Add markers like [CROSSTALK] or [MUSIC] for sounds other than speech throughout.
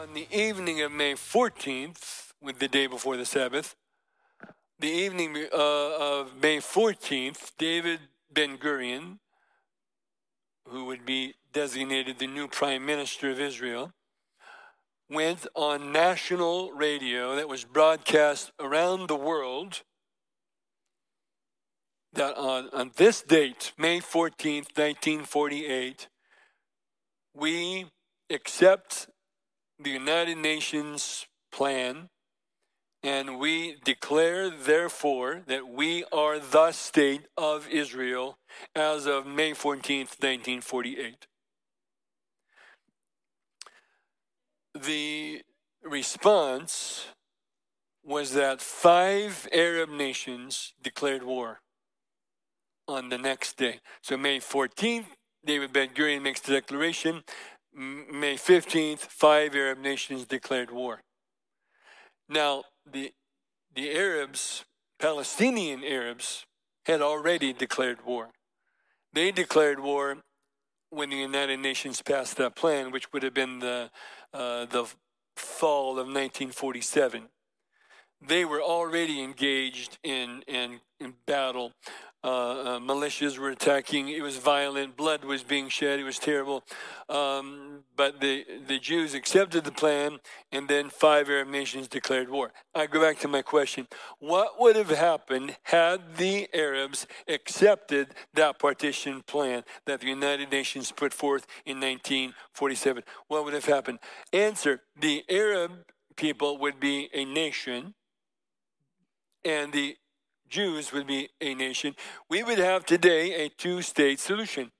on the evening of May 14th, with the day before the Sabbath, the evening uh, of May 14th, David Ben Gurion, who would be designated the new prime minister of Israel, went on national radio that was broadcast around the world that on, on this date, May 14th, 1948, we accept the United Nations plan and we declare, therefore, that we are the state of Israel as of May 14th, 1948. The response was that five Arab nations declared war on the next day. So May 14th, David Ben Gurion makes the declaration. May 15th, five Arab nations declared war. Now, the, the Arabs, Palestinian Arabs, had already declared war. They declared war when the United Nations passed that plan, which would have been the, uh, the fall of 1947. They were already engaged in, in, in battle uh, uh, militias were attacking. It was violent. Blood was being shed. It was terrible. Um, but the, the Jews accepted the plan, and then five Arab nations declared war. I go back to my question What would have happened had the Arabs accepted that partition plan that the United Nations put forth in 1947? What would have happened? Answer The Arab people would be a nation, and the Jews would be a nation, we would have today a two state solution.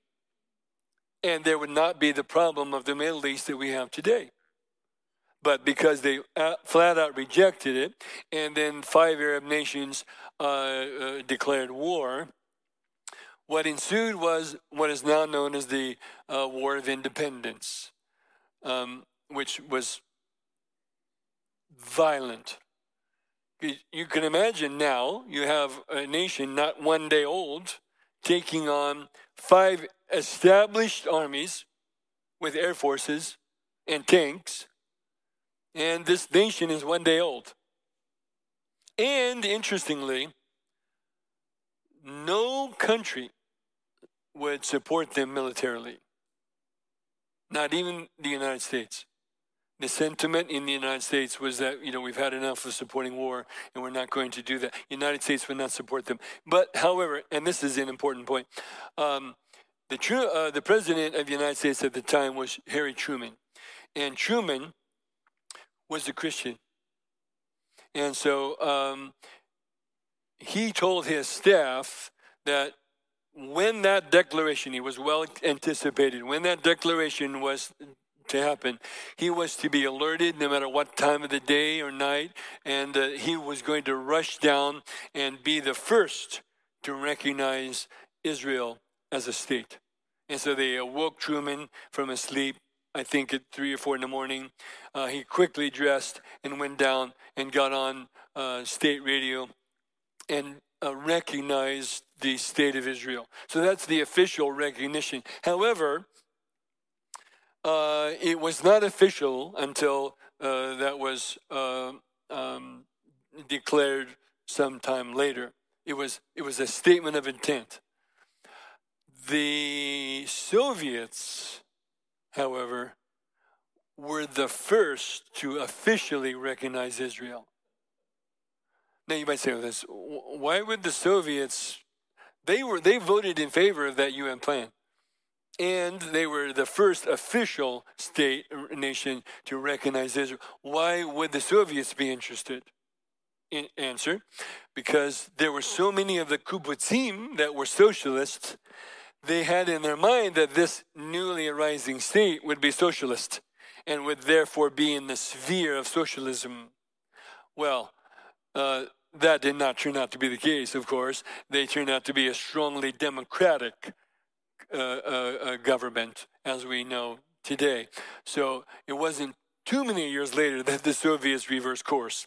And there would not be the problem of the Middle East that we have today. But because they uh, flat out rejected it, and then five Arab nations uh, uh, declared war, what ensued was what is now known as the uh, War of Independence, um, which was violent you can imagine now you have a nation not one day old taking on five established armies with air forces and tanks, and this nation is one day old. And interestingly, no country would support them militarily, not even the United States the sentiment in the United States was that you know we've had enough of supporting war and we're not going to do that. The United States would not support them. But however, and this is an important point, um, the true uh, the president of the United States at the time was Harry Truman, and Truman was a Christian, and so um, he told his staff that when that declaration, he was well anticipated, when that declaration was to happen. He was to be alerted no matter what time of the day or night, and uh, he was going to rush down and be the first to recognize Israel as a state. And so they awoke Truman from his sleep, I think at three or four in the morning. Uh, he quickly dressed and went down and got on uh, state radio and uh, recognized the state of Israel. So that's the official recognition. However, uh, it was not official until uh, that was uh, um, declared sometime later. It was it was a statement of intent. The Soviets, however, were the first to officially recognize Israel. Now you might say this: Why would the Soviets? They were they voted in favor of that UN plan and they were the first official state nation to recognize Israel. Why would the Soviets be interested? In answer, because there were so many of the kibbutzim that were socialists, they had in their mind that this newly arising state would be socialist and would therefore be in the sphere of socialism. Well, uh, that did not turn out to be the case, of course. They turned out to be a strongly democratic Uh, uh, uh, government as we know today. So it wasn't too many years later [LAUGHS] that the Soviets reversed course.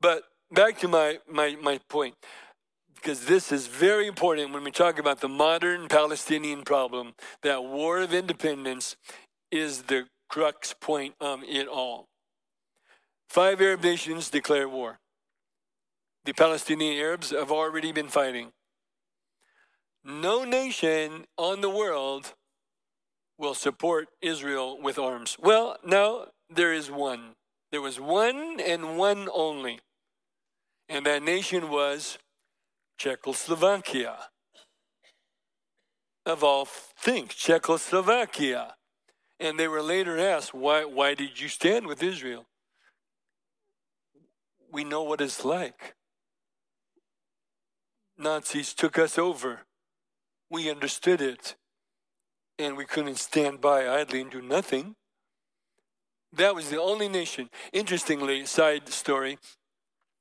But back to my, my, my point, because this is very important when we talk about the modern Palestinian problem, that war of independence is the crux point of it all. Five Arab nations declare war. The Palestinian Arabs have already been fighting. No nation on the world will support Israel with arms. Well, now there is one. There was one and one only. And that nation was Czechoslovakia. Of all things, Czechoslovakia. And they were later asked, why, why did you stand with Israel? We know what it's like. Nazis took us over. We understood it. And we couldn't stand by idly and do nothing. That was the only nation. Interestingly, side story,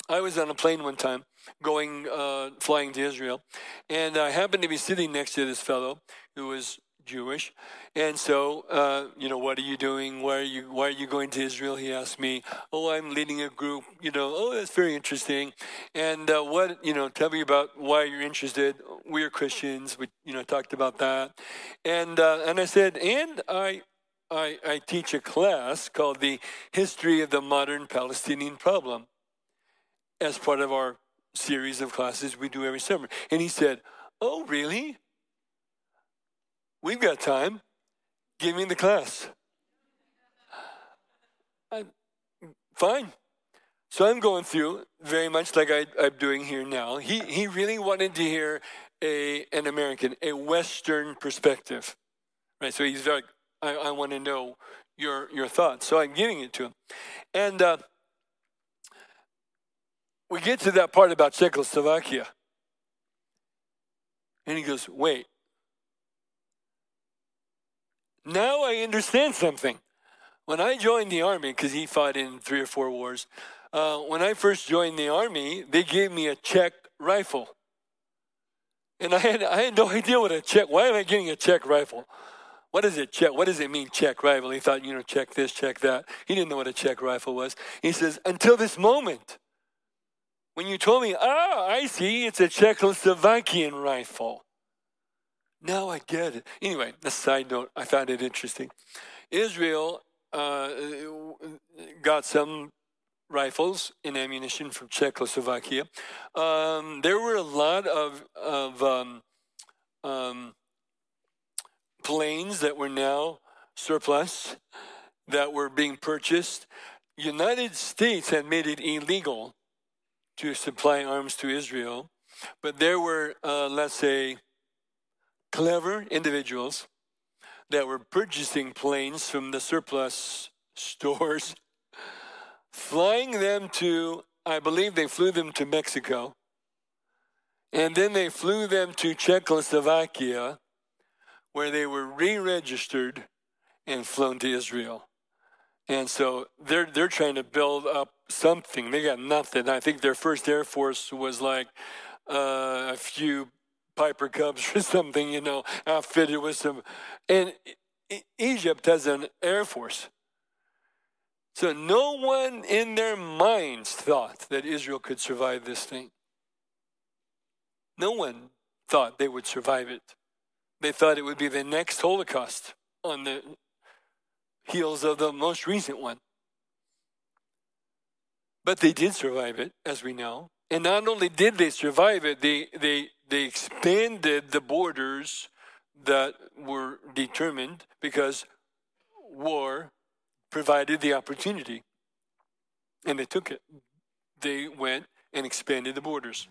I was on a plane one time going, uh, flying to Israel, and I happened to be sitting next to this fellow who was Jewish, and so uh, you know, what are you doing? Why are you Why are you going to Israel? He asked me. Oh, I'm leading a group. You know, oh, that's very interesting. And uh, what you know, tell me about why you're interested. We're Christians. We you know talked about that, and uh, and I said, and I I, I teach a class called the History of the Modern Palestinian Problem as part of our series of classes we do every summer. And he said, Oh, really? We've got time. Give me the class. I'm, fine. So I'm going through very much like I, am doing here now. He, he really wanted to hear a, an American, a Western perspective. Right? So he's very, I, I want to know your, your thoughts. So I'm giving it to him. And uh, we get to that part about Czechoslovakia. And he goes, wait. Now I understand something. When I joined the army, because he fought in three or four wars, uh, when I first joined the army, they gave me a Czech rifle. And I had, I had no [LAUGHS] idea what a check, why am I getting a check rifle? What is it, check? What does it mean, check rifle? He thought, you know, check this, check that. He didn't know what a check rifle was. He says, until this moment, when you told me, ah, I see, it's a Czechoslovakian rifle. Now I get it. Anyway, a side note, I found it interesting. Israel uh, got some rifles and ammunition from Czechoslovakia. Um, there were a lot of, of um, um, planes that were now surplus that were being purchased. United States had made it illegal to supply arms to Israel. But there were, uh, let's say, clever individuals that were purchasing planes from the surplus [LAUGHS] stores, flying them to, I believe they flew them to Mexico, and then they flew them to Czechoslovakia, where they were re registered and flown to Israel. And so they're they're trying to build up something. They got nothing. I think their first Air Force was like uh, a few Piper Cubs [LAUGHS] or something, you know, outfitted with some. And Egypt has an Air Force. So no one in their minds thought that Israel could survive this thing. No one thought they would survive it. They thought it would be the next Holocaust on the heels of the most recent one. But they did survive it, as we know. And not only did they survive it, they, they, they expanded the borders that were determined because war provided the opportunity. And they took it. They went and expanded the borders.